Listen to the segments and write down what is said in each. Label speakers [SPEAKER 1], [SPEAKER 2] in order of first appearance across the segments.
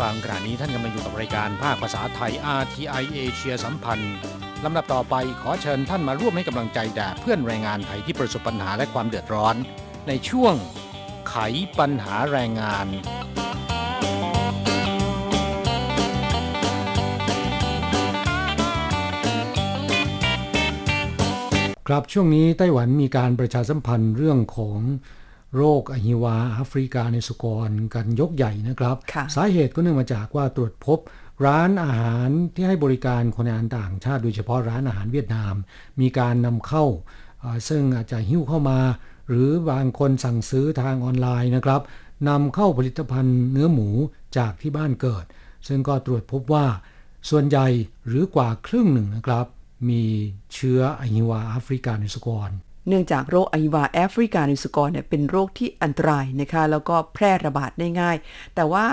[SPEAKER 1] ฟังขณะนี้ท่านกำลังอยู่กับรายการภาคภาษาไทย RTI เอเชียสัมพันธ์ลำดับต่อไปขอเชิญท่านมาร่วมให้กำลังใจแด่เพื่อนแรงงานไทยที่ประสบปัญหาและความเดือดร้อน ในช่วงไขปัญหาแรงงาน
[SPEAKER 2] ครับช่วงนี้ไต้หวันมีการประชาสัมพันธ์เรื่องของ โรคอหิวาแอฟริกาในสุกรกันยกใหญ่นะครับ
[SPEAKER 3] ค่ะ
[SPEAKER 2] สาเหตุก็เนื่องมาจากว่าตรวจพบร้านอาหารที่ให้บริการคนงานต่างชาติ โดยเฉพาะร้านอาหารเวียดนาม มีการนำเข้าเอ่อซึ่งอาจจะหิ้วเข้ามา หรือบางคนสั่งซื้อทางออนไลน์นะครับนำเข้าผลิตภัณฑ์เนื้อหมูจากที่บ้านเกิด ซึ่งก็ตรวจพบว่า ส่วนใหญ่หรือกว่าครึ่งหนึ่งนะครับ มีเชื้ออหิวาแอฟริกาในสุกร
[SPEAKER 3] เนื่องจากโรคอหิวาแอฟริกาในสุกรเนี่ยเป็นโรคที่อันตรายนะคะแล้วก็แพร่ระบาดได้ง่าย แต่ว่า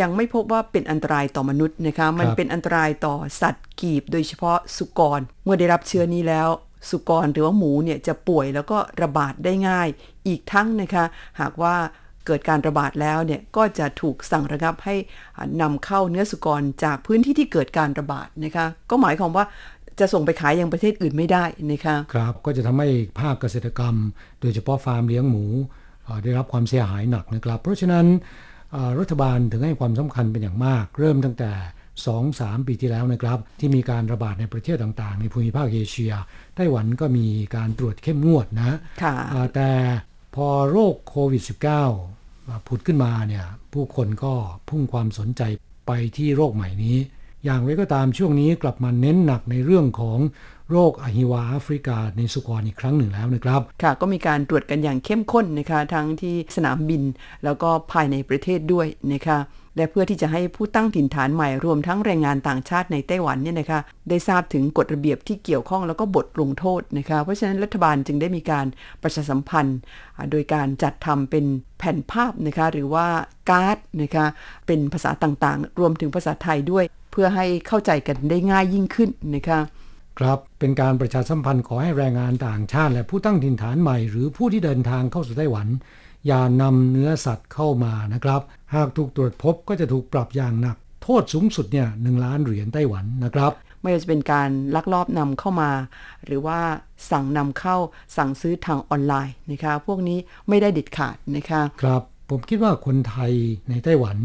[SPEAKER 3] ยังไม่พบว่าเป็นอันตรายต่อมนุษย์นะคะมันเป็นอันตรายต่อสัตว์กีบ โดยเฉพาะสุกร เมื่อได้รับเชื้อนี้แล้วสุกรหรือว่าหมูเนี่ยจะป่วยแล้วก็ระบาดได้ง่าย อีกทั้งนะคะหากว่าเกิดการระบาดแล้วเนี่ยก็จะถูกสั่งระงับให้นำเข้าเนื้อสุกรจากพื้นที่ที่เกิดการระบาดนะคะก็หมายความว่า จะส่งไปขายยังประเทศอื่นไม่ได้นะคะ
[SPEAKER 2] ครับก็จะทำให้ภาคเกษตรกรรม โดยเฉพาะฟาร์มเลี้ยงหมูเอ่อได้รับความเสียหายหนักนะครับ เพราะฉะนั้นเอ่อรัฐบาลถึงให้ความสำคัญเป็นอย่างมาก เริ่มตั้งแต่ 2-3 ปีที่แล้วนะครับ ที่มีการระบาดในประเทศต่างๆ ในภูมิภาคเอเชีย ไต้หวันก็มีการตรวจเข้มงวดนะ
[SPEAKER 3] ค่ะ
[SPEAKER 2] อ่าแต่พอโรคโควิด -19 อ่าผุดขึ้นมาเนี่ยผู้คนก็พุ่งความสนใจไปที่โรคใหม่นี้ อย่างไรก็ตามช่วงนี้กลับมาเน้นหนักในเรื่องของโรคอหิวาแอฟริกาในสุกรอีกครั้งหนึ่งแล้วนะครับ
[SPEAKER 3] ค่ะก็มีการตรวจกันอย่างเข้มข้นนะคะ ทั้งที่สนามบินแล้วก็ภายในประเทศด้วยนะคะและเพื่อที่จะให้ผู้ตั้งถิ่นฐานใหม่รวมทั้งแรงงานต่างชาติในไต้หวันเนี่ยนะคะได้ทราบถึงกฎระเบียบที่เกี่ยวข้องแล้วก็บทลงโทษนะคะเพราะฉะนั้นรัฐบาลจึงได้มีการประชาสัมพันธ์ โดยการจัดทำเป็นแผ่นภาพนะคะหรือว่าการ์ดนะคะเป็นภาษาต่างๆ รวมถึงภาษาไทยด้วย เพื่อให้เข้าใจกันได้ง่ายยิ่งขึ้นนะคะ
[SPEAKER 2] ครับเป็นการประชาสัมพันธ์ขอให้แรงงานต่างชาติ และผู้ตั้งถิ่นฐานใหม่หรือผู้ที่เดินทางเข้าสู่ไต้หวัน อย่านำเนื้อสัตว์เข้ามานะครับ หากถูกตรวจพบก็จะถูกปรับอย่างหนัก โทษสูงสุดเนี่ยหนึ่งล้านเหรียญไต้หวันนะครับ
[SPEAKER 3] ไม่ว่าจะเป็นการลักลอบนำเข้ามา หรือว่าสั่งนำเข้าสั่งซื้อทางออนไลน์นะคะ พวกนี้ไม่ได้เด็ดขาดนะคะ
[SPEAKER 2] ครับผมคิดว่าคนไทยในไต้หวัน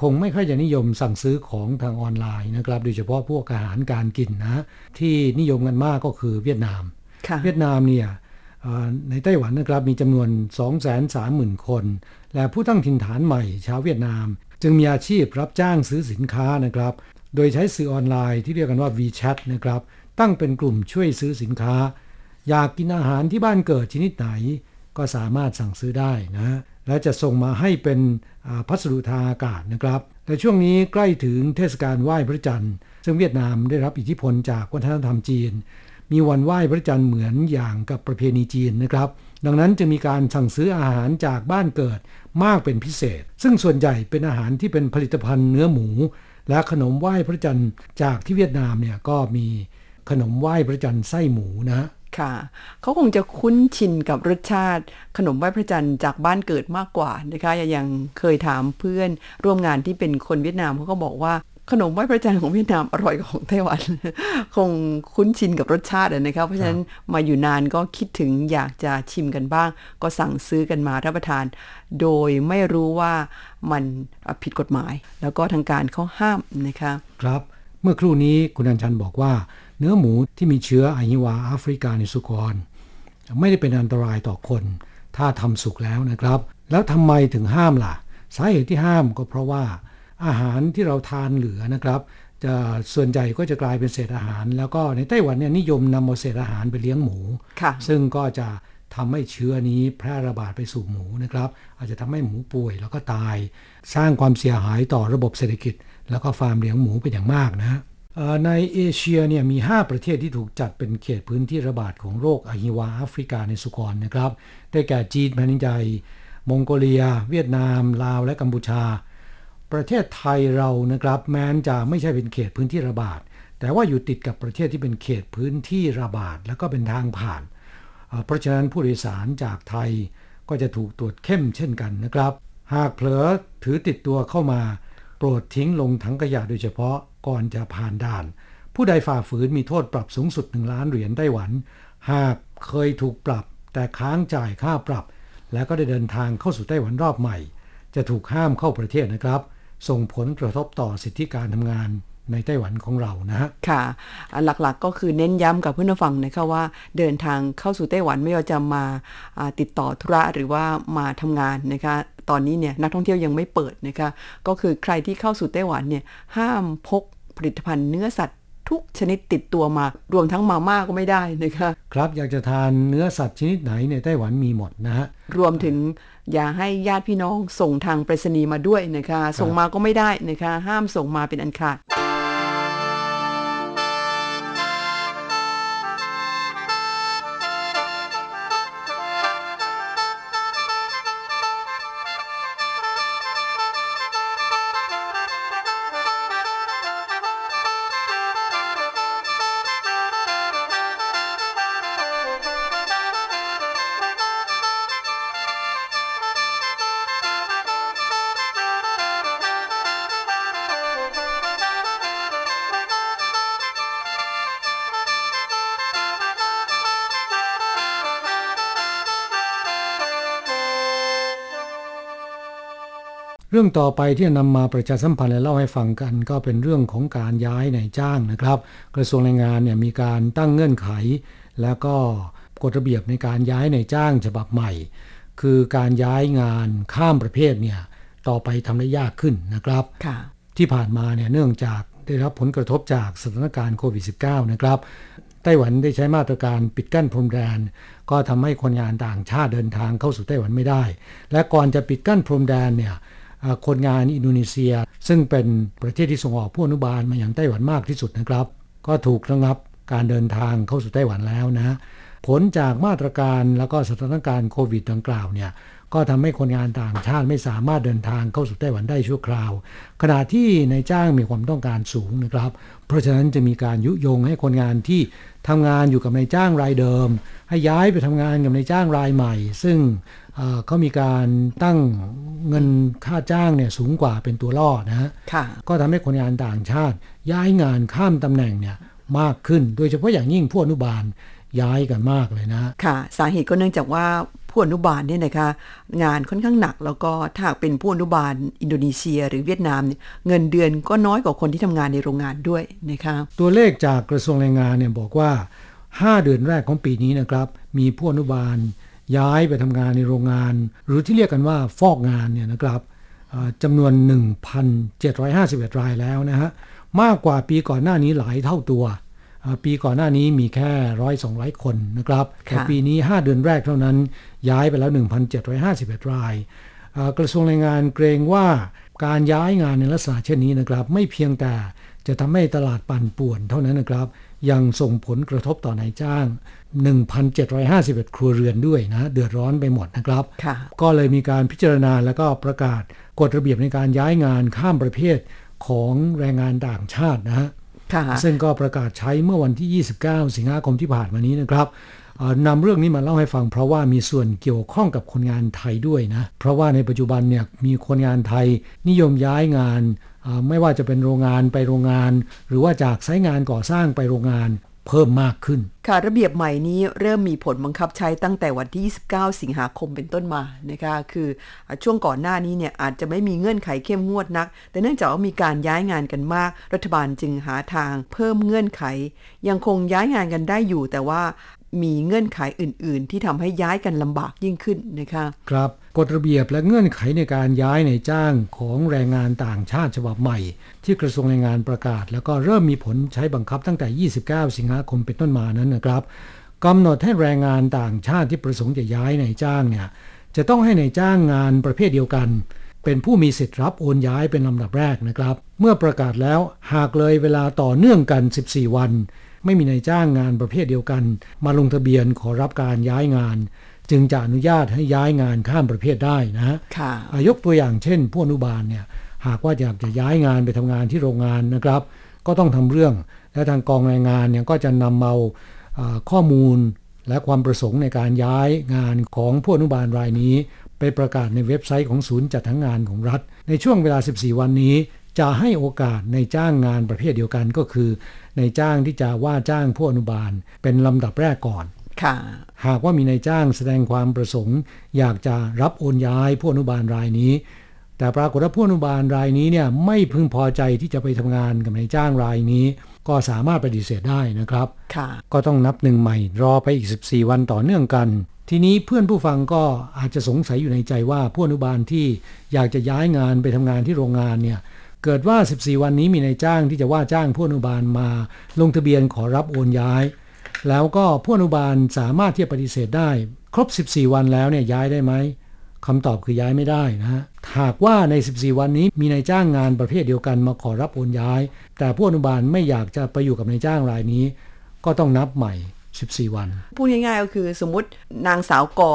[SPEAKER 2] คงไม่ค่อยจะนิยมสั่งซื้อของทางออนไลน์นะครับโดยเฉพาะพวกอาหารการกินนะที่นิยมกันมากก็คือเวียดนาม
[SPEAKER 3] ค่ะ
[SPEAKER 2] เวียดนามเนี่ยเอ่อในไต้หวันนะครับมีจำนวน 230,000 คน และผู้ตั้งถิ่นฐานใหม่ชาวเวียดนาม จึงมีอาชีพรับจ้างซื้อสินค้านะครับ โดยใช้สื่อออนไลน์ที่เรียกกันว่า WeChat นะครับตั้งเป็นกลุ่มช่วยซื้อสินค้า อยากกินอาหารที่บ้านเกิดชนิดไหน ก็สามารถสั่งซื้อได้นะ และจะส่งมาให้เป็นพัสดุทางอากาศนะครับ แต่ช่วงนี้ใกล้ถึงเทศกาลไหว้พระจันทร์ ซึ่งเวียดนามได้รับอิทธิพลจากวัฒนธรรมจีน มีวันไหว้พระจันทร์เหมือนอย่างกับประเพณีจีนนะครับ ดังนั้นจะมีการสั่งซื้ออาหารจากบ้านเกิดมากเป็นพิเศษ ซึ่งส่วนใหญ่เป็นอาหารที่เป็นผลิตภัณฑ์เนื้อหมู และขนมไหว้พระจันทร์จากที่เวียดนามเนี่ยก็มีขนมไหว้พระจันทร์ไส้หมูนะ
[SPEAKER 3] ค่ะ เขาคงจะคุ้นชินกับรสชาติ ขนมไหว้พระจันทร์จากบ้านเกิดมากกว่านะคะอย่างเคยถามเพื่อนร่วมงานที่เป็นคนเวียดนามเขาก็บอกว่าขนมไหว้พระจันทร์ของเวียดนามอร่อยกว่าของไต้หวัน คงคุ้นชินกับรสชาติอะนะคะเพราะฉะนั้นมาอยู่นานก็คิดถึงอยากจะชิมกันบ้าง ก็สั่งซื้อกันมารับประทาน โดยไม่รู้ว่ามันผิดกฎหมาย แล้วก็ทางการเขาห้ามนะคะ
[SPEAKER 2] ครับ เมื่อครู่นี้คุณอัญชันบอกว่า เนื้อหมูที่มีเชื้ออหิวาแอฟริกาในสุกร ไม่ได้เป็นอันตรายต่อคน ถ้าทำสุกแล้วนะครับ แล้วทำไมถึงห้ามล่ะ สาเหตุที่ห้ามก็เพราะว่าอาหารที่เราทานเหลือนะครับจะส่วนใหญ่ก็จะกลายเป็นเศษอาหาร แล้วก็ในไต้หวันเนี่ยนิยมนำเอาเศษอาหารไปเลี้ยงหมู
[SPEAKER 3] ค่ะ
[SPEAKER 2] ซึ่งก็จะทำให้เชื้อนี้แพร่ระบาดไปสู่หมูนะครับ อาจจะทำให้หมูป่วยแล้วก็ตาย สร้างความเสียหายต่อระบบเศรษฐกิจ แล้วก็ฟาร์มเลี้ยงหมูเป็นอย่างมากนะเอ่อ ในเอเชียเนี่ยมี 5 ประเทศที่ถูกจัดเป็นเขตพื้นที่ระบาดของโรคอหิวาแอฟริกาในสุกรนะครับ ได้แก่จีนแผ่นใหญ่มองโกเลีย เวียดนาม ลาว และกัมพูชา ประเทศไทยเรานะครับ แม้จะไม่ใช่เป็นเขตพื้นที่ระบาด แต่ว่าอยู่ติดกับประเทศที่เป็นเขตพื้นที่ระบาด แล้วก็เป็นทางผ่าน เพราะฉะนั้นผู้โดยสารจากไทยก็จะถูกตรวจเข้มเช่นกันนะครับ หากเผลอถือติดตัวเข้ามา โปรดทิ้งลงถังขยะโดยเฉพาะก่อนจะผ่านด่าน ผู้ใดฝ่าฝืนมีโทษปรับสูงสุด 1 ล้านเหรียญไต้หวัน หากเคยถูกปรับ แต่ค้างจ่ายค่าปรับ แล้วก็ได้เดินทางเข้าสู่ไต้หวันรอบใหม่ จะถูกห้ามเข้าประเทศนะครับ ส่งผลกระทบต่อสิทธิการทำงาน ในไต้หวันของเรานะฮะ
[SPEAKER 3] ค่ะอ่าหลักๆก็คือเน้นย้ำกับเพื่อนผู้ฟังนะคะว่าเดินทางเข้าสู่ไต้หวันไม่ว่าจะมาอ่าติดต่อธุระหรือว่ามาทำงานนะคะตอนนี้เนี่ยนักท่องเที่ยวยังไม่เปิดนะคะก็คือใครที่เข้าสู่ไต้หวันเนี่ยห้ามพกผลิตภัณฑ์เนื้อสัตว์ทุกชนิดติดตัวมารวมทั้งมาม่าก็ไม่ได้นะคะ
[SPEAKER 2] ครับอยากจะทานเนื้อสัตว์ชนิดไหนในไต้หวันมีหมดนะฮะ
[SPEAKER 3] รวมถึงอย่าให้ญาติพี่น้องส่งทางไปรษณีย์มาด้วยนะคะ ส่งมาก็ไม่ได้นะคะ ห้ามส่งมาเป็นอันขาด
[SPEAKER 2] เรื่องต่อไปที่นำมาประชาสัมพันธ์และเล่าให้ฟังกัน ก็เป็นเรื่องของการย้ายนายจ้างนะครับ กระทรวงแรงงานเนี่ยมีการตั้งเงื่อนไข แล้วก็กฎระเบียบในการย้ายนายจ้างฉบับใหม่ คือการย้ายงานข้ามประเภทเนี่ยต่อไปทำได้ยากขึ้นนะครับ
[SPEAKER 3] ค่ะ
[SPEAKER 2] ที่ผ่านมาเนี่ยเนื่องจากได้รับผลกระทบจากสถานการณ์โควิด -19 นะครับไต้หวันได้ใช้มาตรการปิดกั้นพรมแดน ก็ทำให้คนงานต่างชาติเดินทางเข้าสู่ไต้หวันไม่ได้ และก่อนจะปิดกั้นพรมแดนเนี่ยอ่า คนงานอินโดนีเซีย ซึ่งเป็นประเทศที่ส่งออกผู้อนุบาลมาอย่างไต้หวันมากที่สุดนะครับ ก็ถูกระงับการเดินทางเข้าสู่ไต้หวันแล้วนะผลจากมาตรการแล้วก็สถานการณ์โควิดดังกล่าวเนี่ยก็ทำให้คนงานต่างชาติไม่สามารถเดินทางเข้าสู่ไต้หวันได้ชั่วคราว ขณะที่นายจ้างมีความต้องการสูงนะครับ เพราะฉะนั้นจะมีการยุยงให้คนงานที่ทำงานอยู่กับนายจ้างรายเดิม ให้ย้ายไปทำงานกับนายจ้างรายใหม่ ซึ่งเอ่อเขามีการตั้งเงินค่าจ้างเนี่ยสูงกว่าเป็นตัวล่อนะฮะ
[SPEAKER 3] ค่ะ
[SPEAKER 2] ก็ทำให้คนงานต่างชาติ ย้ายงานข้ามตำแหน่งเนี่ยมากขึ้น โดยเฉพาะอย่างยิ่งผู้อนุบาลย้ายกันมากเลยนะ
[SPEAKER 3] ค่ะ สาเหตุก็เนื่องจากว่าผู้อนุบาลเนี่ยนะคะงานค่อนข้างหนักแล้วก็ถ้าหากเป็นผู้อนุบาลอินโดนีเซียหรือเวียดนามเนี่ยเงินเดือนก็น้อยกว่าคนที่ทำงานในโรงงานด้วยนะคะ
[SPEAKER 2] ตัวเลขจากกระทรวงแรงงานเนี่ยบอกว่า 5 เดือนแรกของปีนี้นะครับมีผู้อนุบาล ย้ายไปทำงานในโรงงาน หรือที่เรียกกันว่าฟอกงานเนี่ยนะครับอ่าจำนวน 1,751 รายแล้วนะฮะมากกว่าปีก่อนหน้านี้หลายเท่าตัวอ่าปีก่อนหน้านี้มีแค่ร้อยสองร้อยคนนะครับแต่
[SPEAKER 3] ค่ะ
[SPEAKER 2] ปีนี้ 5 เดือนแรกเท่านั้นย้ายไปแล้ว 1,751 รายอ่ากระทรวงแรงงานเกรงว่าการย้ายงานในลักษณะเช่นนี้นะครับ ไม่เพียงแต่ จะทำให้ตลาดปั่นป่วนเท่านั้นนะครับ ยังส่งผลกระทบต่อนายจ้าง 1,751 ครัวเรือนด้วยนะ เดือดร้อนไปหมดนะครับ
[SPEAKER 3] ค่ะ
[SPEAKER 2] ก็เลยมีการพิจารณาแล้วก็ประกาศกฎระเบียบในการย้ายงานข้ามประเภทของแรงงานต่างชาตินะฮะ
[SPEAKER 3] ค่ะ
[SPEAKER 2] ซึ่งก็ประกาศใช้เมื่อวันที่ 29 สิงหาคมที่ผ่านมานี้นะครับเอ่อนำเรื่องนี้มาเล่าให้ฟังเพราะว่ามีส่วนเกี่ยวข้องกับคนงานไทยด้วยนะ เพราะว่าในปัจจุบันเนี่ยมีคนงานไทยนิยมย้ายงานเอ่อ ไม่ว่าจะเป็นโรงงานไปโรงงาน หรือว่าจากไซต์งานก่อสร้างไปโรงงานเพิ่มมากขึ้น
[SPEAKER 3] ค่ะระเบียบใหม่นี้เริ่มมีผลบังคับใช้ตั้งแต่วันที่ 29 สิงหาคมเป็นต้นมานะคะคืออะช่วงก่อนหน้านี้เนี่ยอาจจะไม่มีเงื่อนไขเข้มงวดนัก แต่เนื่องจากว่ามีการย้ายงานกันมาก รัฐบาลจึงหาทางเพิ่มเงื่อนไข ยังคงย้ายงานกันได้อยู่ แต่ว่ามีเงื่อนไขอื่น ๆ ที่ทำให้ย้ายกันลำบากยิ่งขึ้นนะคะ
[SPEAKER 2] ครับ กฎระเบียบและเงื่อนไขในการย้ายในจ้างของแรงงานต่างชาติฉบับใหม่ ที่กระทรวงแรงงานประกาศ แล้วก็เริ่มมีผลใช้บังคับตั้งแต่ 29 สิงหาคมเป็นต้นมานั้นนะครับกำหนดให้แรงงานต่างชาติที่ประสงค์จะย้ายในจ้างเนี่ยจะต้องให้ในจ้างงานประเภทเดียวกัน เป็นผู้มีสิทธิ์รับโอนย้ายเป็นลำดับแรกนะครับ เมื่อประกาศแล้วหากเลยเวลาต่อเนื่องกัน 14 วัน ไม่มีนายจ้างงานประเภทเดียวกัน มาลงทะเบียนขอรับการย้ายงาน จึงจะอนุญาตให้ย้ายงานข้ามประเภทได้นะฮะ
[SPEAKER 3] ค่ะ
[SPEAKER 2] อ่ายกตัวอย่างเช่น ผู้อนุบาลเนี่ยหากว่าอยากจะย้ายงานไปทำงานที่โรงงานนะครับ ก็ต้องทำเรื่อง และทางกองแรงงานเนี่ยก็จะนำเอาอ่าข้อมูลและความประสงค์ในการย้ายงานของผู้อนุบาลรายนี้ ไปประกาศในเว็บไซต์ของศูนย์จัดหางานของรัฐ ในช่วงเวลา 14 วันนี้ จะให้โอกาสในจ้างงานประเภทเดียวกันก็คือ ในจ้างที่จะว่าจ้างผู้อนุบาลเป็นลำดับแรกก่อน
[SPEAKER 3] ค่ะ
[SPEAKER 2] หากว่ามีนายจ้างแสดงความประสงค์ อยากจะรับโอนย้ายผู้อนุบาลรายนี้ แต่ปรากฏว่าผู้อนุบาลรายนี้เนี่ยไม่พึงพอใจที่จะไปทำงานกับนายจ้างรายนี้ ก็สามารถปฏิเสธได้นะครับ
[SPEAKER 3] ค่ะ
[SPEAKER 2] ก็ต้องนับหนึ่งใหม่รอไปอีก 14 วันต่อเนื่องกัน ทีนี้เพื่อนผู้ฟังก็อาจจะสงสัยอยู่ในใจว่าผู้อนุบาลที่อยากจะย้ายงานไปทำงานที่โรงงานเนี่ยเกิดว่า 14 วันนี้มีนายจ้างที่จะว่าจ้างผู้อนุบาลมา ลงทะเบียนขอรับโอนย้าย แล้วก็ผู้อนุบาลสามารถที่จะปฏิเสธได้ ครบ 14 วันแล้วเนี่ยย้ายได้ไหมคำตอบคือย้ายไม่ได้นะฮะหากว่าใน 14 วันนี้มีนายจ้างงานประเภทเดียวกันมาขอรับโอนย้าย แต่ผู้อนุบาลไม่อยากจะไปอยู่กับนายจ้างรายนี้ ก็ต้องนับใหม่ 14 วัน
[SPEAKER 3] พูดง่ายๆก็คือสมมตินางสาวกอ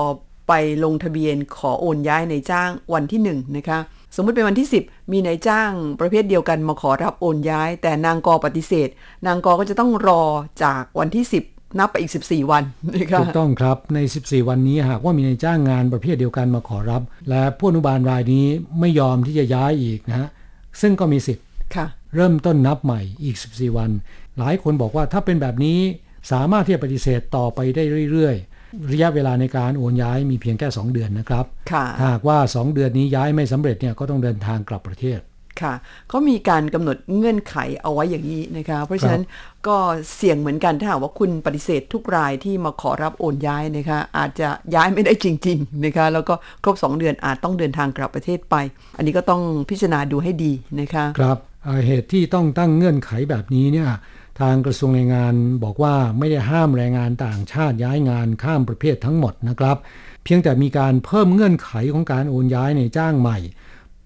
[SPEAKER 3] ไปลงทะเบียนขอโอนย้ายในจ้างวันที่1นงนะคะ สมมติเป็นวันที่ 10 มีนายจ้างประเภทเดียวกันมาขอรับโอนย้าย แต่นางกอปฏิเสธ นางกอก็จะต้องรอจากวันที่ 10 นับไปอีก 14 วันนะคะ
[SPEAKER 2] ถูกต้องครับใน 14 วันนี้หากว่ามีนายจ้างงานประเภทเดียวกันมาขอรับ และผู้อนุบาลรายนี้ไม่ยอมที่จะย้ายอีกนะฮะซึ่งก็มีสิทธิ์
[SPEAKER 3] ค่ะ
[SPEAKER 2] เริ่มต้นนับใหม่อีก 14 วัน หลายคนบอกว่าถ้าเป็นแบบนี้สามารถที่จะปฏิเสธต่อไปได้เรื่อยๆ ระยะเวลาในการโอนย้ายมีเพียงแค่ 2 เดือนนะครับ
[SPEAKER 3] ค่ะ
[SPEAKER 2] ถ้าหากว่า 2 เดือนนี้ย้ายไม่สำเร็จเนี่ยก็ต้องเดินทางกลับประเทศ
[SPEAKER 3] ค่ะเขามีการกำหนดเงื่อนไขเอาไว้อย่างนี้นะคะ เพราะฉะนั้นก็เสี่ยงเหมือนกันถ้าหากว่าคุณปฏิเสธทุกรายที่มาขอรับโอนย้ายนะคะ อาจจะย้ายไม่ได้จริง ๆนะคะ แล้วก็ครบ 2 เดือนอาจต้องเดินทางกลับประเทศไป อันนี้ก็ต้องพิจารณาดูให้ดีนะคะ
[SPEAKER 2] ครับเอ่อเหตุที่ต้องตั้งเงื่อนไขแบบนี้เนี่ยทางกระทรวงแรงงานบอกว่าไม่ได้ห้ามแรงงานต่างชาติย้ายงานข้ามประเภททั้งหมดนะครับ เพียงแต่มีการเพิ่มเงื่อนไขของการโอนย้ายในจ้างใหม่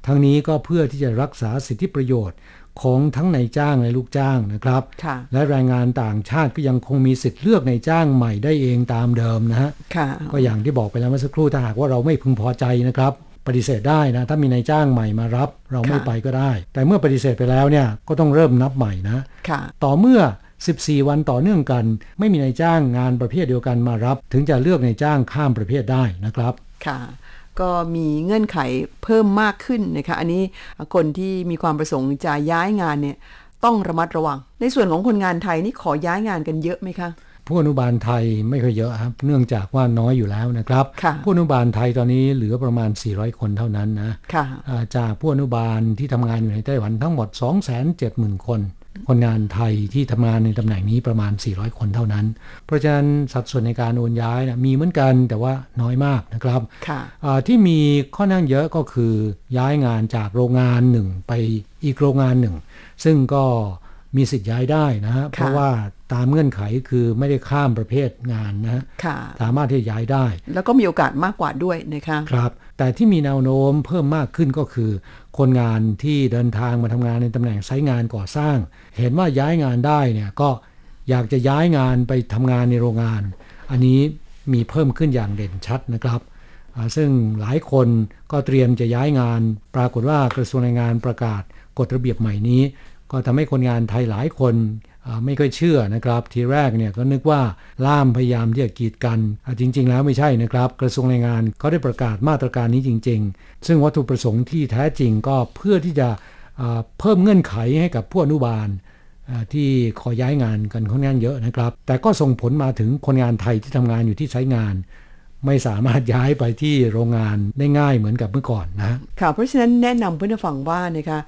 [SPEAKER 2] ทั้งนี้ก็เพื่อที่จะรักษาสิทธิประโยชน์ของทั้งนายจ้างและลูกจ้างนะครับ
[SPEAKER 3] ค่ะ
[SPEAKER 2] และแรงงานต่างชาติก็ยังคงมีสิทธิ์เลือกในจ้างใหม่ได้เองตามเดิมนะฮะ
[SPEAKER 3] ค่ะ
[SPEAKER 2] ก็อย่างที่บอกไปแล้วเมื่อสักครู่ถ้าหากว่าเราไม่พึงพอใจนะครับ ปฏิเสธได้นะถ้ามีนายจ้างใหม่มารับ เราไม่
[SPEAKER 3] ค่ะ
[SPEAKER 2] ไปก็ได้ แต่เมื่อปฏิเสธไปแล้วเนี่ยก็ต้องเริ่มนับใหม่นะ
[SPEAKER 3] ค่ะ
[SPEAKER 2] ต่อเมื่อ 14 วันต่อเนื่องกัน ไม่มีนายจ้างงานประเภทเดียวกันมารับ ถึงจะเลือกนายจ้างข้ามประเภทได้นะครับ
[SPEAKER 3] ค่ะ ก็มีเงื่อนไขเพิ่มมากขึ้นนะคะ อันนี้คนที่มีความประสงค์จะย้ายงานเนี่ยต้องระมัดระวัง ในส่วนของคนงานไทยนี่ขอย้ายงานกันเยอะไหมคะ
[SPEAKER 2] ผู้อนุบาลไทยไม่ค่อยเยอะครับ เนื่องจากว่าน้อยอยู่แล้วนะครับ
[SPEAKER 3] ค่ะ
[SPEAKER 2] ผู้อนุบาลไทยตอนนี้เหลือประมาณ 400 คนเท่านั้นนะ
[SPEAKER 3] ค่ะ
[SPEAKER 2] อ่าจากผู้อนุบาลที่ทำงานอยู่ในไต้หวันทั้งหมด 270,000 คน คนงานไทยที่ทำงานในตำแหน่งนี้ประมาณ 400 คนเท่านั้น เพราะฉะนั้นสัดส่วนในการโอนย้ายนะมีเหมือนกันแต่ว่าน้อยมากนะครับ
[SPEAKER 3] ค่ะ
[SPEAKER 2] อ่าที่มีข้อนั่งเยอะก็คือย้ายงานจากโรงงานหนึ่งไปอีกโรงงานหนึ่ง ซึ่งก็มีสิทธิ์ย้ายได้นะฮะเพราะว่าตามเงื่อนไขคือไม่ได้ข้ามประเภทงานนะฮะ
[SPEAKER 3] ค่ะ
[SPEAKER 2] สามารถที่จะย้ายได้
[SPEAKER 3] แล้วก็มีโอกาสมากกว่าด้วยนะคะ
[SPEAKER 2] ครับ แต่ที่มีแนวโน้มเพิ่มมากขึ้นก็คือ คนงานที่เดินทางมาทำงานในตำแหน่งไซต์งานก่อสร้าง เห็นว่าย้ายงานได้เนี่ยก็อยากจะย้ายงานไปทำงานในโรงงาน อันนี้มีเพิ่มขึ้นอย่างเด่นชัดนะครับซึ่งหลายคนก็เตรียมจะย้ายงาน ปรากฏว่ากระทรวงแรงงานประกาศกฎระเบียบใหม่นี้ ก็ทำให้คนงานไทยหลายคน ไม่ค่อยเชื่อนะครับ ทีแรกเนี่ยก็นึกว่าล่ามพยายามที่จะกีดกันอ่จริง ๆ แล้วไม่ใช่นะครับ กระทรวงแรงงานเขาได้ประกาศมาตรการนี้จริง ๆ ซึ่งวัตถุประสงค์ที่แท้จริงก็เพื่อที่จะเพิ่มเงื่อนไขให้กับผู้อนุบาลที่ขอย้ายงานกันค่อนข้างเยอะนะครับ แต่ก็ส่งผลมาถึงคนงานไทยที่ทำงานอยู่ที่ใช้งาน ไม่สามารถย้ายไปที่โรงงานได้ง่ายเหมือนกับเมื่อก่อนนะ
[SPEAKER 3] ค่ะเพราะฉะนั้นแนะนำเพื่อนๆฟังว่านะคะ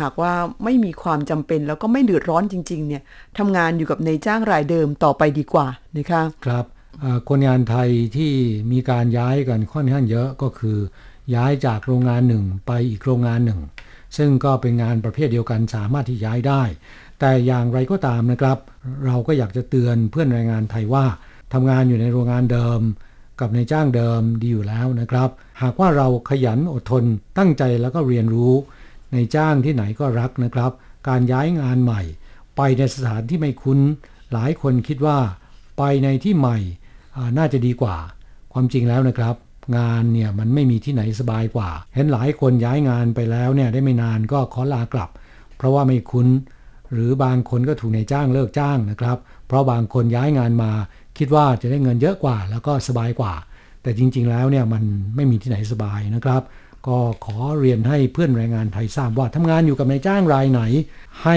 [SPEAKER 3] หากว่าไม่มีความจำเป็นแล้วก็ไม่เดือดร้อนจริงๆเนี่ยทำงานอยู่กับนายจ้างรายเดิมต่อไปดีกว่านะคะ
[SPEAKER 2] ครับคนงานไทยที่มีการย้ายกันค่อนข้างเยอะก็คือ ย้ายจากโรงงานหนึ่งไปอีกโรงงานหนึ่ง ซึ่งก็เป็นงานประเภทเดียวกันสามารถที่ย้ายได้ แต่อย่างไรก็ตามนะครับ เราก็อยากจะเตือนเพื่อนแรงงานไทยว่าทำงานอยู่ในโรงงานเดิม กับในจ้างเดิมดีอยู่แล้วนะครับ หากว่าเราขยันอดทนตั้งใจแล้วก็เรียนรู้ ในจ้างที่ไหนก็รักนะครับ การย้ายงานใหม่ ไปในสถานที่ไม่คุ้น หลายคนคิดว่า ไปในที่ใหม่น่าจะดีกว่า ความจริงแล้วนะครับ งานเนี่ยมันไม่มีที่ไหนสบายกว่า เห็นหลายคนย้ายงานไปแล้วเนี่ยได้ไม่นานก็ขอลากลับ เพราะว่าไม่คุ้น หรือบางคนก็ถูกนายจ้างเลิกจ้างนะครับ เพราะบางคนย้ายงานมา คิดว่าจะได้เงินเยอะกว่า แล้วก็สบายกว่า แต่จริง ๆ แล้วเนี่ยมันไม่มีที่ไหนสบายนะครับ
[SPEAKER 4] ก็ขอเรียนให้เพื่อนแรงงานไทยทราบว่าทำงานอยู่กับนายจ้างรายไหน ให้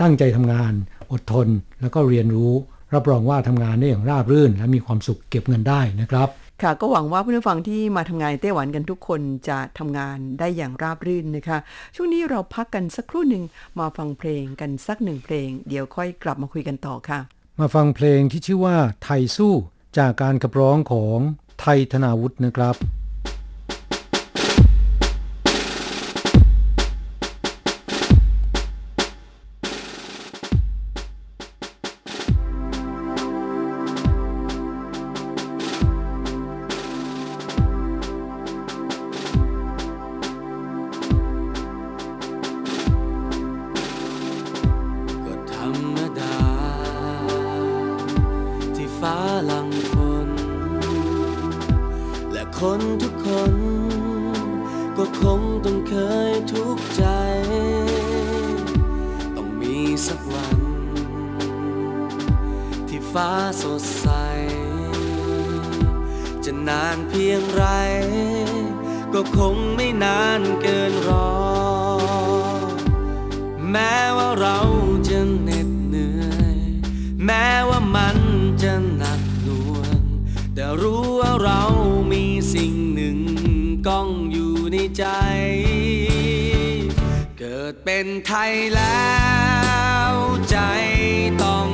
[SPEAKER 4] ตั้งใจทำงาน อดทน แล้วก็เรียนรู้ รับรองว่าทำงานได้อย่างราบรื่น และมีความสุขเก็บเงินได้นะครับ
[SPEAKER 3] ค่ะก็หวังว่าเพื่อนผู้ฟังที่มาทำงานในไต้หวันกันทุกคนจะทำงานได้อย่างราบรื่นนะคะ ช่วงนี้เราพักกันสักครู่หนึ่งมาฟังเพลงกันสักหนึ่งเพลง เดี๋ยวค่อยกลับมาคุยกันต่อค่ะ
[SPEAKER 4] มาฟังเพลงที่ชื่อว่าไทยสู้จากการขับร้องของไทยธนาวุฒินะครับา
[SPEAKER 5] หลังฝนและคนทุกคน ก็คงต้องเคยทุกข์ใจ ต้องมีสักวัน ที่ฟ้าสดใส จะนานเพียงไร ก็คงไม่นานเกินรอ แม้ว่าเราจะเหน็ดเหนื่อย แม้ เรามีสิ่งหนึ่งก้องอยู่ในใจ เกิดเป็นไทยแล้วใจต้อ
[SPEAKER 4] ง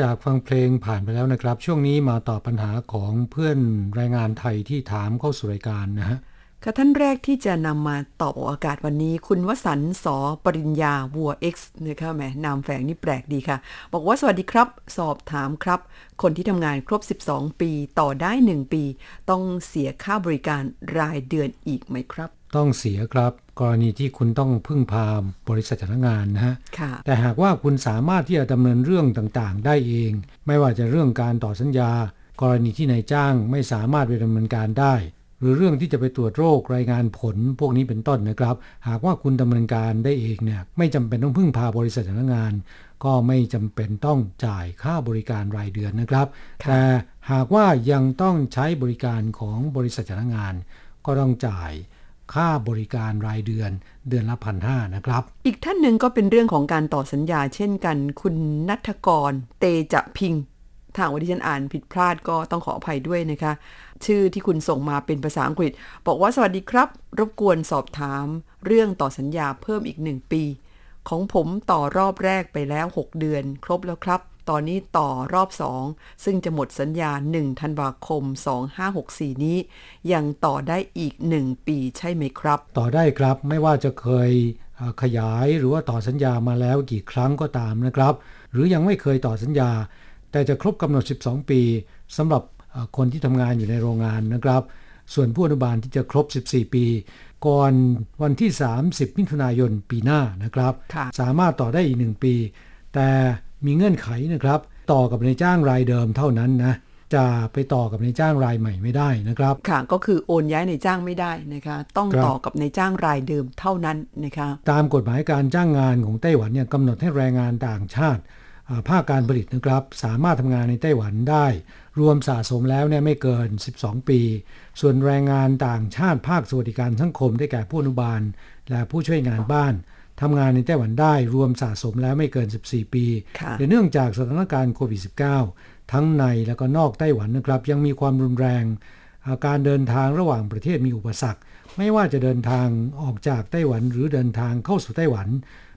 [SPEAKER 4] จากฟังเพลงผ่านไปแล้วนะครับ ช่วงนี้มาตอบปัญหาของเพื่อนแรงงานไทยที่ถามเข้าสู่รายการนะฮะ
[SPEAKER 3] ค่ะท่านแรกที่จะนำมาตอบออกอากาศวันนี้ คุณวสันต์สอปริญญาวัว X นะคะแหมนามแฝงนี่แปลกดีค่ะ บอกว่าสวัสดีครับ สอบถามครับ คนที่ทำงานครบ 12 ปีต่อได้ 1 ปี ต้องเสียค่าบริการรายเดือนอีกไหมครับ
[SPEAKER 4] ต้องเสียครับ กรณีที่คุณต้องพึ่งพาบริษัทจ้างงานนะฮะ
[SPEAKER 3] ค่ะ
[SPEAKER 4] แต่หากว่าคุณสามารถที่จะดำเนินเรื่องต่างๆ ได้เอง ไม่ว่าจะเรื่องการต่อสัญญา กรณีที่นายจ้างไม่สามารถไปดำเนินการได้ หรือเรื่องที่จะไปตรวจโรครายงานผลพวกนี้เป็นต้นนะครับ หากว่าคุณดำเนินการได้เองเนี่ยไม่จำเป็นต้องพึ่งพาบริษัทจ้างงาน ก็ไม่จำเป็นต้องจ่ายค่าบริการรายเดือนนะครับ
[SPEAKER 3] ค่ะ
[SPEAKER 4] แต่หากว่ายังต้องใช้บริการของบริษัทจ้างงาน ก็ต้องจ่าย
[SPEAKER 2] ค่าบริการรายเดือนเดือนละพันห้านะครับ
[SPEAKER 3] อีกท่านหนึ่งก็เป็นเรื่องของการต่อสัญญาเช่นกัน คุณนัทกร เตจะพิงทางวันที่ฉันอ่านผิดพลาดก็ต้องขออภัยด้วยนะคะ ชื่อที่คุณส่งมาเป็นภาษาอังกฤษ บอกว่าสวัสดีครับ รบกวนสอบถาม เรื่องต่อสัญญาเพิ่มอีกหนึ่งปี ของผมต่อรอบแรกไปแล้ว 6 เดือน ครบแล้วครับ ตอนนี้ต่อรอบ 2 ซึ่งจะหมดสัญญา 1 ธันวาคม 2564 นี้ ยังต่อได้อีก 1 ปีใช่ไหมครับ
[SPEAKER 2] ต่อได้ครับไม่ว่าจะเคยเอ่อขยายหรือว่าต่อสัญญามาแล้วกี่ครั้งก็ตามนะครับ หรือยังไม่เคยต่อสัญญา แต่จะครบกำหนด 12 ปีสำหรับเอ่อคนที่ทำงานอยู่ในโรงงานนะครับ ส่วนผู้อนุบาลที่จะครบ 14 ปี ก่อนวันที่ 30มิถุนายนปีหน้านะครับ
[SPEAKER 3] ค่ะ
[SPEAKER 2] สามารถต่อได้อีก 1 ปี แต่ มีเงื่อนไขนะครับ ต่อกับนายจ้างรายเดิมเท่านั้นนะจะไปต่อกับนายจ้างรายใหม่ไม่ได้นะครับ
[SPEAKER 3] ค่ะก็คือโอนย้ายในจ้างไม่ได้นะคะ ต้อง
[SPEAKER 2] ครับ
[SPEAKER 3] ต่อกับในจ้างรายเดิมเท่านั้นนะคะ
[SPEAKER 2] ตามกฎหมายการจ้างงานของไต้หวันเนี่ยกำหนดให้แรงงานต่างชาติอ่าภาคการผลิตนะครับ สามารถทำงานในไต้หวันได้ รวมสะสมแล้วเนี่ยไม่เกิน 12 ปี ส่วนแรงงานต่างชาติภาคสวัสดิการสังคมได้แก่ผู้อนุบาล และผู้ช่วยงานบ้าน ทำงานในไต้หวันได้รวมสะสมแล้วไม่เกิน 14 ปี
[SPEAKER 3] ค่ะ
[SPEAKER 2] แต่เนื่องจากสถานการณ์โควิด -19 ทั้งในและก็นอกไต้หวันนะครับ ยังมีความรุนแรงอ่าการเดินทางระหว่างประเทศมีอุปสรรค ไม่ว่าจะเดินทางออกจากไต้หวันหรือเดินทางเข้าสู่ไต้หวัน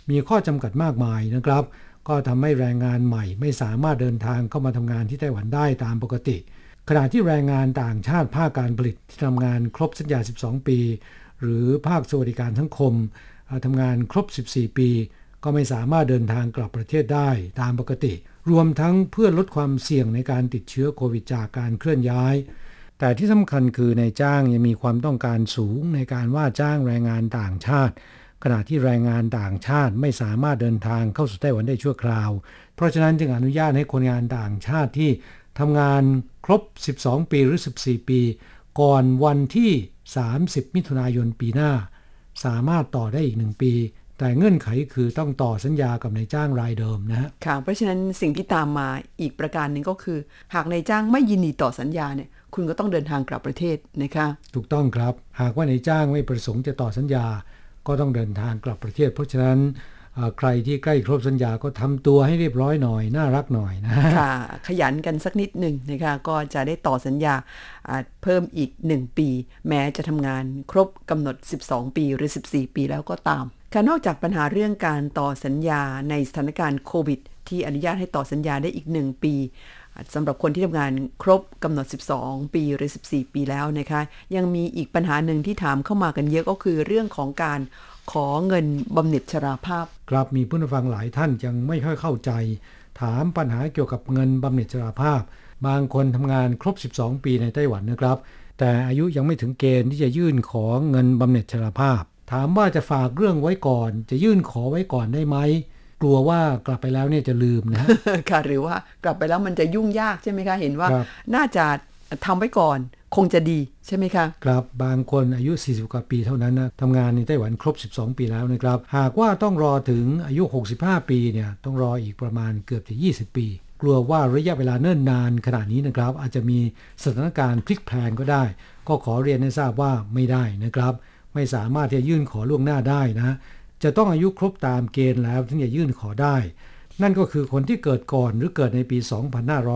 [SPEAKER 2] มีข้อจำกัดมากมายนะครับ ก็ทำให้แรงงานใหม่ไม่สามารถเดินทางเข้ามาทำงานที่ไต้หวันได้ตามปกติ ขณะที่แรงงานต่างชาติภาคการผลิตที่ทำงานครบสัญญา 12 ปี หรือภาคสวัสดิการสังคมอ่า ทำงานครบ 14 ปี ก็ไม่สามารถเดินทางกลับประเทศได้ตามปกติ รวมทั้งเพื่อลดความเสี่ยงในการติดเชื้อโควิดจากการเคลื่อนย้าย แต่ที่สำคัญคือนายจ้างยังมีความต้องการสูงในการว่าจ้างแรงงานต่างชาติ ขณะที่แรงงานต่างชาติไม่สามารถเดินทางเข้าสู่ไต้หวันได้ชั่วคราว เพราะฉะนั้นจึงอนุญาตให้คนงานต่างชาติที่ทำงานครบ 12 ปีหรือ 14 ปี ก่อนวันที่ 30 มิถุนายนปีหน้า สามารถต่อได้อีกหนึ่งปี แต่เงื่อนไขคือต้องต่อสัญญากับนายจ้างรายเดิมนะฮะ
[SPEAKER 3] ค่ะเพราะฉะนั้นสิ่งที่ตามมาอีกประการหนึ่งก็คือ หากนายจ้างไม่ยินดีต่อสัญญาเนี่ยคุณก็ต้องเดินทางกลับประเทศนะคะ
[SPEAKER 2] ถูกต้องครับ หากว่านายจ้างไม่ประสงค์จะต่อสัญญา ก็ต้องเดินทางกลับประเทศ เพราะฉะนั้นเอ่อ ใครที่ใกล้ครบสัญญาก็ทำตัวให้เรียบร้อยหน่อย น่ารักหน่อยนะ
[SPEAKER 3] ค่ะ ขยันกันสักนิดหนึ่งนะคะก็จะได้ต่อสัญญาอ่าเพิ่มอีก 1 ปี แม้จะทำงานครบกำหนด 12 ปีหรือ 14 ปีแล้วก็ตามค่ะนอกจากปัญหาเรื่องการต่อสัญญาในสถานการณ์โควิด ที่อนุญาตให้ต่อสัญญาได้อีก 1 ปีสำหรับคนที่ทำงานครบกำหนด 12 ปีหรือ 14 ปีแล้วนะคะ ยังมีอีกปัญหาหนึ่งที่ถามเข้ามากันเยอะก็คือเรื่องของการ ขอเงินบำเหน็จชราภาพ
[SPEAKER 2] ครับมีผู้ฟังหลายท่านยังไม่ค่อยเข้าใจ ถามปัญหาเกี่ยวกับเงินบำเหน็จชราภาพ บางคนทำงานครบ 12 ปีในไต้หวันนะครับ แต่อายุยังไม่ถึงเกณฑ์ที่จะยื่นขอเงินบำเหน็จชราภาพ ถามว่าจะฝากเรื่องไว้ก่อน จะยื่นขอไว้ก่อนได้ไหมกลัวว่ากลับไปแล้วเนี่ยจะลืมนะฮะ
[SPEAKER 3] ค่ะหรือว่ากลับไปแล้วมันจะยุ่งยากใช่ไหมคะ เห็นว่า
[SPEAKER 2] ครับ
[SPEAKER 3] น่าจะ ทำไว้ก่อน คงจะดีใช่ไหมคะ
[SPEAKER 2] ครับบางคนอายุ 40 กว่าปีเท่านั้นนะทำงานในไต้หวันครบ 12 ปีแล้วนะครับ หากว่าต้องรอถึงอายุ 65 ปีเนี่ยต้องรออีกประมาณเกือบจะ 20 ปี กลัวว่าระยะเวลาเนิ่นนานขนาดนี้นะครับ อาจจะมีสถานการณ์พลิกแพลงก็ได้ ก็ขอเรียนให้ทราบว่าไม่ได้นะครับ ไม่สามารถที่จะยื่นขอล่วงหน้าได้นะจะต้องอายุครบตามเกณฑ์แล้วถึงจะยื่นขอได้ นั่นก็คือคนที่เกิดก่อนหรือเกิดในปี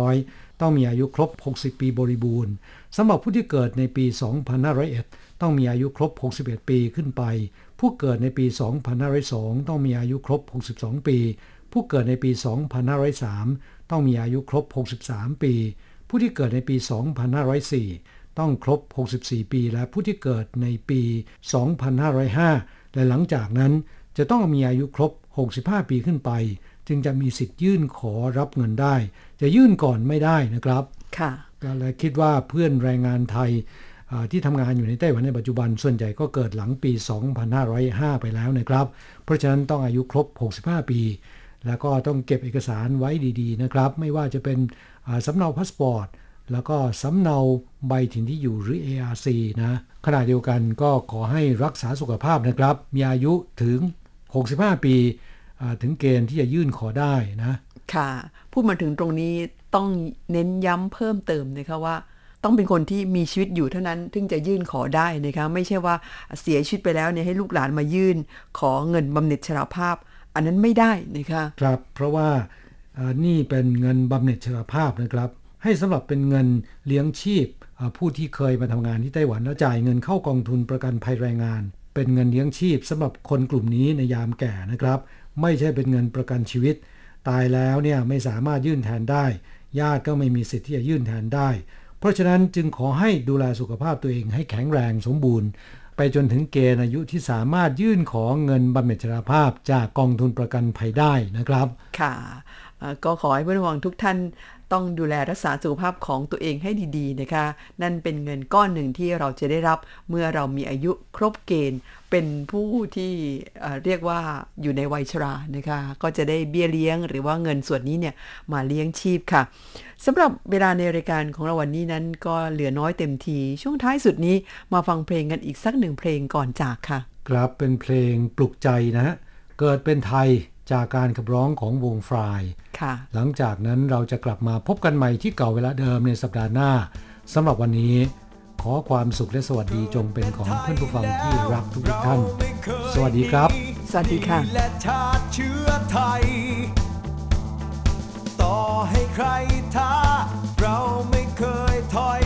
[SPEAKER 2] 2500 ต้องมีอายุครบ 60 ปีบริบูรณ์สำหรับผู้ที่เกิดในปี 2501 ต้องมีอายุครบ 61 ปีขึ้นไป ผู้เกิดในปี 2502 ต้องมีอายุครบ 62 ปี ผู้เกิดในปี 2503 ต้องมีอายุครบ 63 ปี ผู้ที่เกิดในปี 2504 ต้องครบ 64 ปี และผู้ที่เกิดในปี 2505 และหลังจากนั้นจะต้องมีอายุครบ 65 ปีขึ้นไป จึงจะมีสิทธิ์ยื่นขอรับเงินได้ จะยื่นก่อนไม่ได้นะครับ
[SPEAKER 3] ค่ะ
[SPEAKER 2] ก็เลยคิดว่าเพื่อนแรงงานไทยอ่าที่ทำงานอยู่ในไต้หวันในปัจจุบันส่วนใหญ่ก็เกิดหลังปี 2505 ไปแล้วนะครับ เพราะฉะนั้นต้องอายุครบ 65 ปี แล้วก็ต้องเก็บเอกสารไว้ดีๆนะครับ ไม่ว่าจะเป็นอ่าสำเนาพาสปอร์ตแล้วก็สำเนาใบถิ่นที่อยู่หรือ ARC นะขณะเดียวกันก็ขอให้รักษาสุขภาพนะครับ มีอายุถึง 65 ปีอ่าถึงเกณฑ์ที่จะยื่นขอได้นะ
[SPEAKER 3] ค่ะ พูดมาถึงตรงนี้ต้องเน้นย้ำเพิ่มเติมนะคะว่า ต้องเป็นคนที่มีชีวิตอยู่เท่านั้นถึงจะยื่นขอได้นะคะไม่ใช่ว่าเสียชีวิตไปแล้วเนี่ยให้ลูกหลานมายื่น ขอเงินบำเหน็จชราภาพ อันนั้นไม่ได้นะคะ
[SPEAKER 2] ครับ เพราะว่าเอ่อนี่เป็นเงินบำเหน็จชราภาพนะครับ ให้สำหรับเป็นเงินเลี้ยงชีพเอ่อผู้ที่เคยมาทำงานที่ไต้หวันแล้วจ่ายเงินเข้ากองทุนประกันภัยแรงงาน เป็นเงินเลี้ยงชีพสำหรับคนกลุ่มนี้ในยามแก่นะครับ ไม่ใช่เป็นเงินประกันชีวิต ตายแล้วเนี่ยไม่สามารถยื่นแทนได้ ญาติก็ไม่มีสิทธิ์ที่จะยื่นแทนได้ เพราะฉะนั้นจึงขอให้ดูแลสุขภาพตัวเองให้แข็งแรงสมบูรณ์ ไปจนถึงเกณฑ์อายุที่สามารถยื่นขอเงินบำเหน็จชราภาพจากกองทุนประกันภัยได้นะครับ
[SPEAKER 3] ค่ะก็ขอให้เพื่อนห่วงทุกท่าน ต้องดูแลรักษาสุขภาพของตัวเองให้ดีๆนะคะ นั่นเป็นเงินก้อนหนึ่งที่เราจะได้รับเมื่อเรามีอายุครบเกณฑ์ เป็นผู้ที่เเรียกว่าอยู่ในวัยชรานะคะ ก็จะได้เบี้ยเลี้ยง หรือว่าเงินส่วนนี้เนี่ยมาเลี้ยงชีพค่ะสำหรับเวลาในรายการของเราวันนี้นั้นก็เหลือน้อยเต็มที ช่วงท้ายสุดนี้มาฟังเพลงกันอีกสักหนึ่งเพลงก่อนจากค่ะ
[SPEAKER 2] ครับเป็นเพลงปลุกใจนะฮะเกิดเป็นไทยจากการขับร้องของวงฟราย หลังจากนั้นเราจะกลับมาพบกันใหม่ที่เก่าเวลาเดิมในสัปดาห์หน้าสำหรับวันนี้ ขอความสุขและสวัสดีจงเป็นของเพื่อนผู้ฟังที่รักทุกท่าน สวัสดีครับ
[SPEAKER 3] สวัสดีค่ะ
[SPEAKER 6] และชาติเชื้อไทย ต่อให้ใครท้า เราไม่เคยถอย